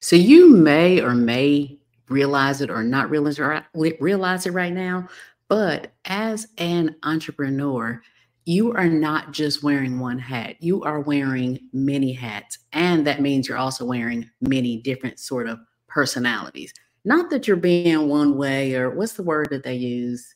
So you may or may realize it or not realize it, realize it right now, but as an entrepreneur, you are not just wearing one hat. You are wearing many hats, and that means you're also wearing many different sort of personalities. Not that you're being one way or what's the word that they use?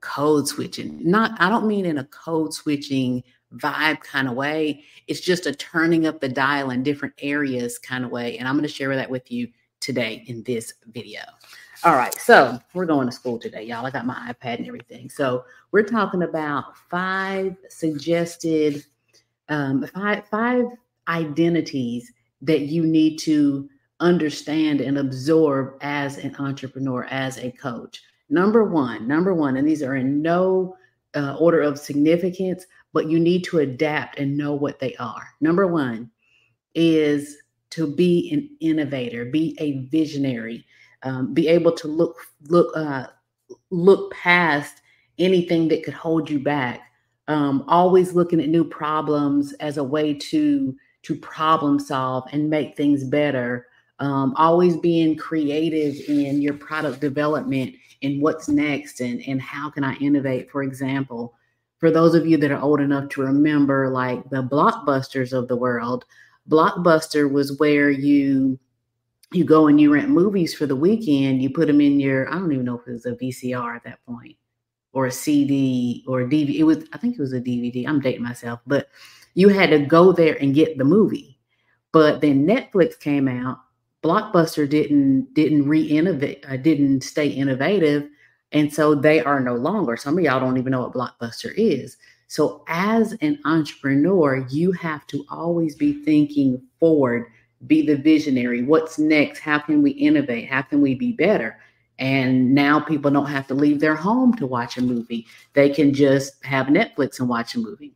Code switching. Not I don't mean in a code switching vibe kind of way. It's just a turning up the dial in different areas kind of way. And I'm going to share that with you today in this video. All right, so we're going to school today, y'all. I got my iPad and everything. So we're talking about five suggested, um, five five identities that you need to understand and absorb as an entrepreneur, as a coach. Number one, number one, and these are in no uh, order of significance, but you need to adapt and know what they are. Number one is to be an innovator, be a visionary, um, be able to look look uh, look past anything that could hold you back. Um, always looking at new problems as a way to to problem solve and make things better. Um, always being creative in your product development and what's next and and how can I innovate. For example, for those of you that are old enough to remember, like the blockbusters of the world, Blockbuster was where you you go and you rent movies for the weekend. You put them in your I don't even know if it was a VCR at that point or a CD or a DVD. It was I think it was a DVD. I'm dating myself, but you had to go there and get the movie. But then Netflix came out. Blockbuster didn't didn't re-innovate, uh, didn't stay innovative, and so they are no longer. Some of y'all don't even know what Blockbuster is. So, as an entrepreneur, you have to always be thinking forward, be the visionary. What's next? How can we innovate? How can we be better? And now people don't have to leave their home to watch a movie. They can just have Netflix and watch a movie.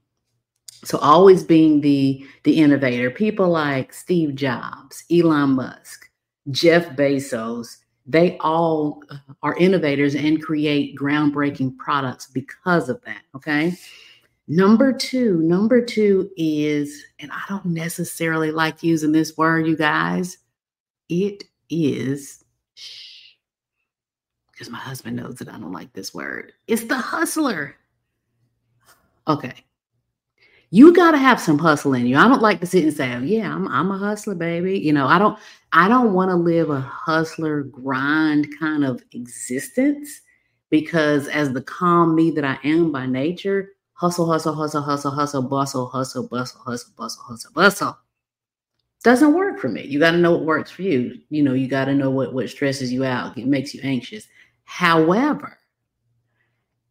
So always being the the innovator. People like Steve Jobs, Elon Musk, Jeff Bezos, they all uh, are innovators and create groundbreaking products because of that, okay? Number two, number two is, and I don't necessarily like using this word, you guys. It is, because my husband knows that I don't like this word. It's the hustler. Okay. You got to have some hustle in you. I don't like to sit and say, oh, yeah, I'm, I'm a hustler, baby. You know, I don't, I don't want to live a hustler grind kind of existence because as the calm me that I am by nature, hustle, hustle, hustle, hustle, hustle, bustle, hustle, bustle, hustle, bustle, hustle, bustle. Doesn't work for me. You got to know what works for you. You know, you got to know what what stresses you out, it makes you anxious. However,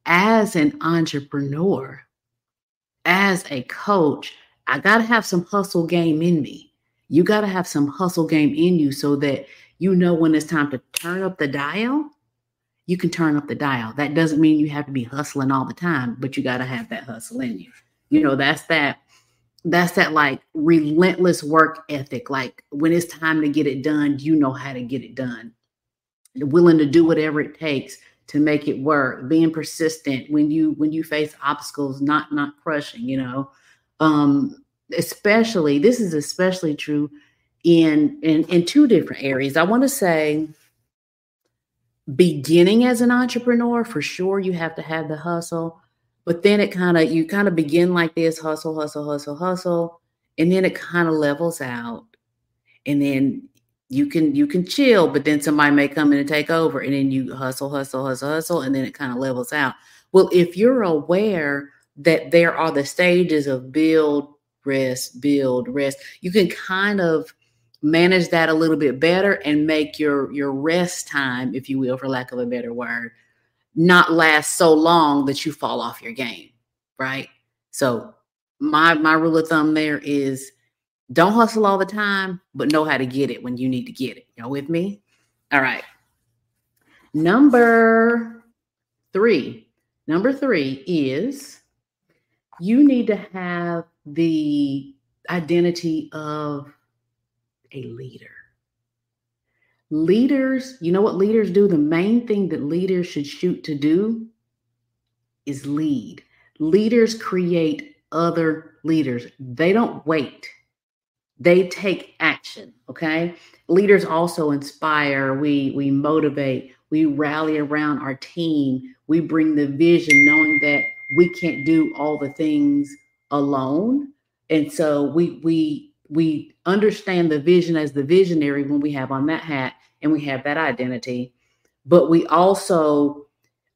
as an entrepreneur, as a coach, I got to have some hustle game in me. You got to have some hustle game in you so that you know when it's time to turn up the dial you can turn up the dial. That doesn't mean you have to be hustling all the time, but you got to have that hustle in you. You know, that's that that's that like relentless work ethic. Like when it's time to get it done, you know how to get it done. You're willing to do whatever it takes to make it work. Being persistent when you when you face obstacles, not not crushing, you know. Um especially this is especially true in in in two different areas. I want to say beginning as an entrepreneur, for sure, you have to have the hustle. But then it kind of, you kind of begin like this hustle, hustle, hustle, hustle. And then it kind of levels out. And then you can you can chill, but then somebody may come in and take over, and then you hustle, hustle, hustle, hustle, and then it kind of levels out. Well, if you're aware that there are the stages of build, rest, build, rest, you can kind of manage that a little bit better and make your your rest time if you will for lack of a better word not last so long that you fall off your game right so my my rule of thumb there is don't hustle all the time but know how to get it when you need to get it y'all with me all right number three number three is you need to have the identity of a leader. Leaders, you know what leaders do? The main thing that leaders should shoot to do is lead. Leaders create other leaders. They don't wait. They take action. Okay. Leaders also inspire, we we motivate, we rally around our team, we bring the vision, knowing that we can't do all the things alone. And so we we we understand the vision as the visionary when we have on that hat and we have that identity, but we also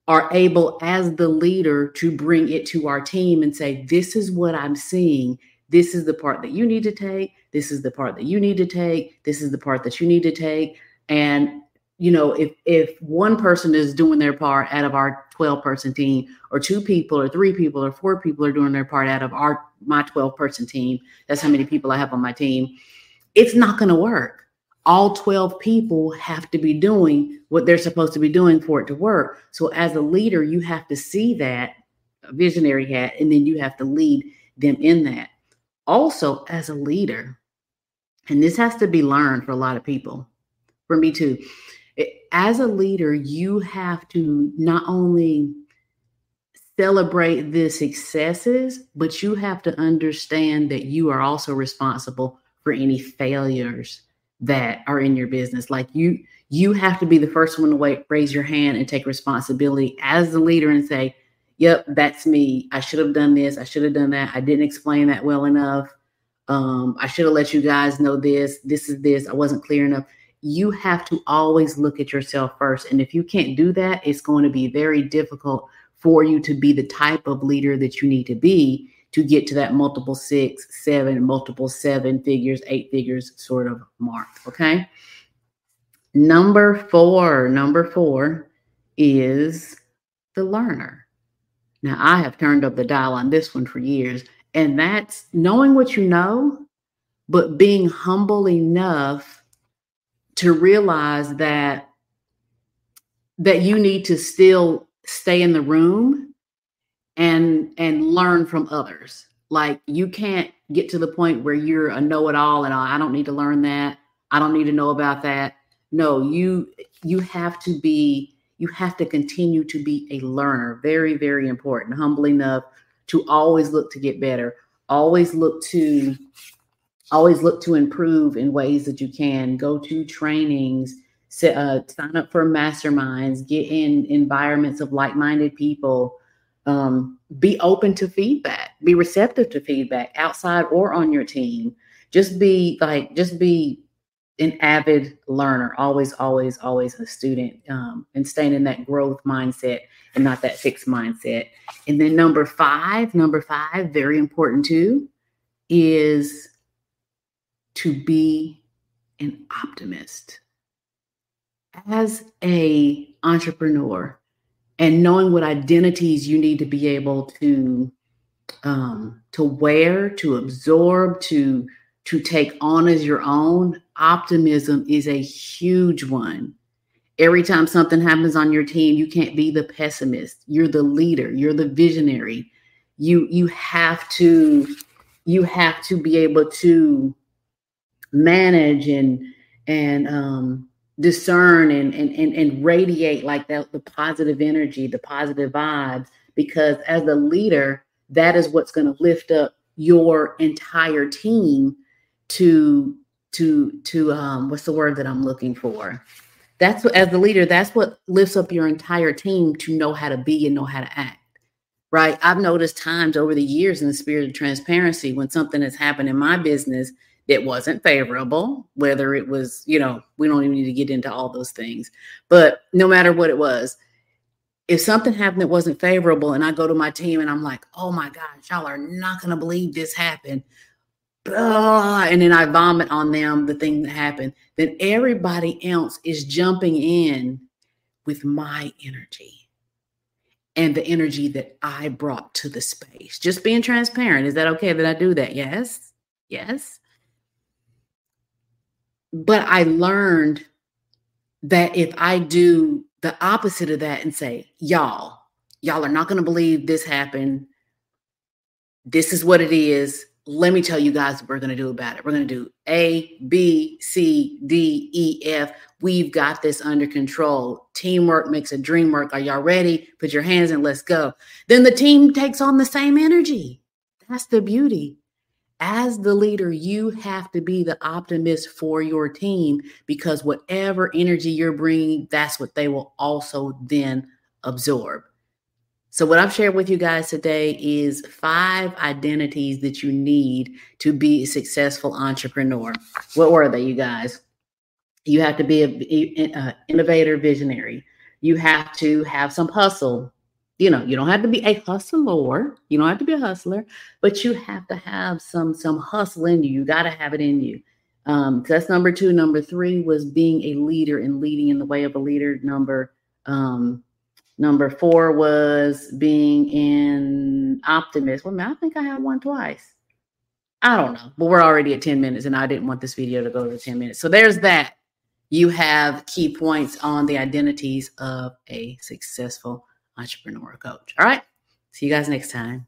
are able as the leader to bring it to our team and say, This is what I'm seeing. This is the part that you need to take. This is the part that you need to take. This is the part that you need to take. And you know, if if one person is doing their part out of our 12 person team, or two people, or three people, or four people are doing their part out of our my 12 person team, that's how many people I have on my team. It's not going to work all 12 people have to be doing what they're supposed to be doing for it to work. So, as a leader, you have to see that visionary hat and then you have to lead them in that. Also, as a leader, and this has to be learned for a lot of people, for me too. As a leader, you have to not only celebrate the successes, but you have to understand that you are also responsible for any failures that are in your business. Like you, you have to be the first one to wait, raise your hand and take responsibility as the leader and say, Yep, that's me. I should have done this. I should have done that. I didn't explain that well enough. Um, I should have let you guys know this. This is this. I wasn't clear enough. You have to always look at yourself first. And if you can't do that, it's going to be very difficult for you to be the type of leader that you need to be to get to that multiple six, seven, multiple seven figures, eight figures sort of mark. Okay. Number four, number four is the learner. Now, I have turned up the dial on this one for years, and that's knowing what you know, but being humble enough to realize that that you need to still stay in the room and and learn from others. Like you can't get to the point where you're a know-it-all and oh, i don't need to learn that. I don't need to know about that. No you you have to be you have to continue to be a learner very very important humble enough to always look to get better always look to always look to improve in ways that you can. Go to trainings uh, sign up for masterminds get in environments of like-minded people. Um, be open to feedback be receptive to feedback outside or on your team. Just be like just be an avid learner always always always a student um, and staying in that growth mindset and not that fixed mindset and then number five number five very important too is to be an optimist as a entrepreneur and knowing what identities you need to be able to um, to wear, to absorb, to to take on as your own. Optimism is a huge one. Every time something happens on your team, you can't be the pessimist. You're the leader. You're the visionary. You you have to you have to be able to manage and and um, discern and, and and and radiate like that the positive energy the positive vibes because as a leader that is what's going to lift up your entire team to to to um what's the word that i'm looking for that's what as the leader that's what lifts up your entire team to know how to be and know how to act right i've noticed times over the years in the spirit of transparency when something has happened in my business that wasn't favorable, whether it was, you know, we don't even need to get into all those things. But no matter what it was, if something happened that wasn't favorable and I go to my team and I'm like, oh my gosh, y'all are not going to believe this happened. And then I vomit on them the thing that happened, then everybody else is jumping in with my energy and the energy that I brought to the space. Just being transparent. Is that okay that I do that? Yes. Yes. But I learned that if I do the opposite of that and say, y'all, y'all are not going to believe this happened. This is what it is. Let me tell you guys what we're going to do about it. We're going to do A, B, C, D, E, F. We've got this under control. Teamwork makes a dream work. Are y'all ready? Put your hands in, let's go. Then the team takes on the same energy. That's the beauty. as the leader, you have to be the optimist for your team because whatever energy you're bringing, that's what they will also then absorb. So, what I've shared with you guys today is five identities that you need to be a successful entrepreneur. What were they, you guys? You have to be an innovator, visionary. You have to have some hustle. You know, you don't have to be a hustler. You don't have to be a hustler, but you have to have some some hustle in you. You got to have it in you. Um, that's number two. Number three was being a leader and leading in the way of a leader. Number um, Number four was being in optimist. Well, I think I have one twice. I don't know, but we're already at 10 minutes and I didn't want this video to go to 10 minutes. So there's that. You have key points on the identities of a successful entrepreneur coach. All right. See you guys next time.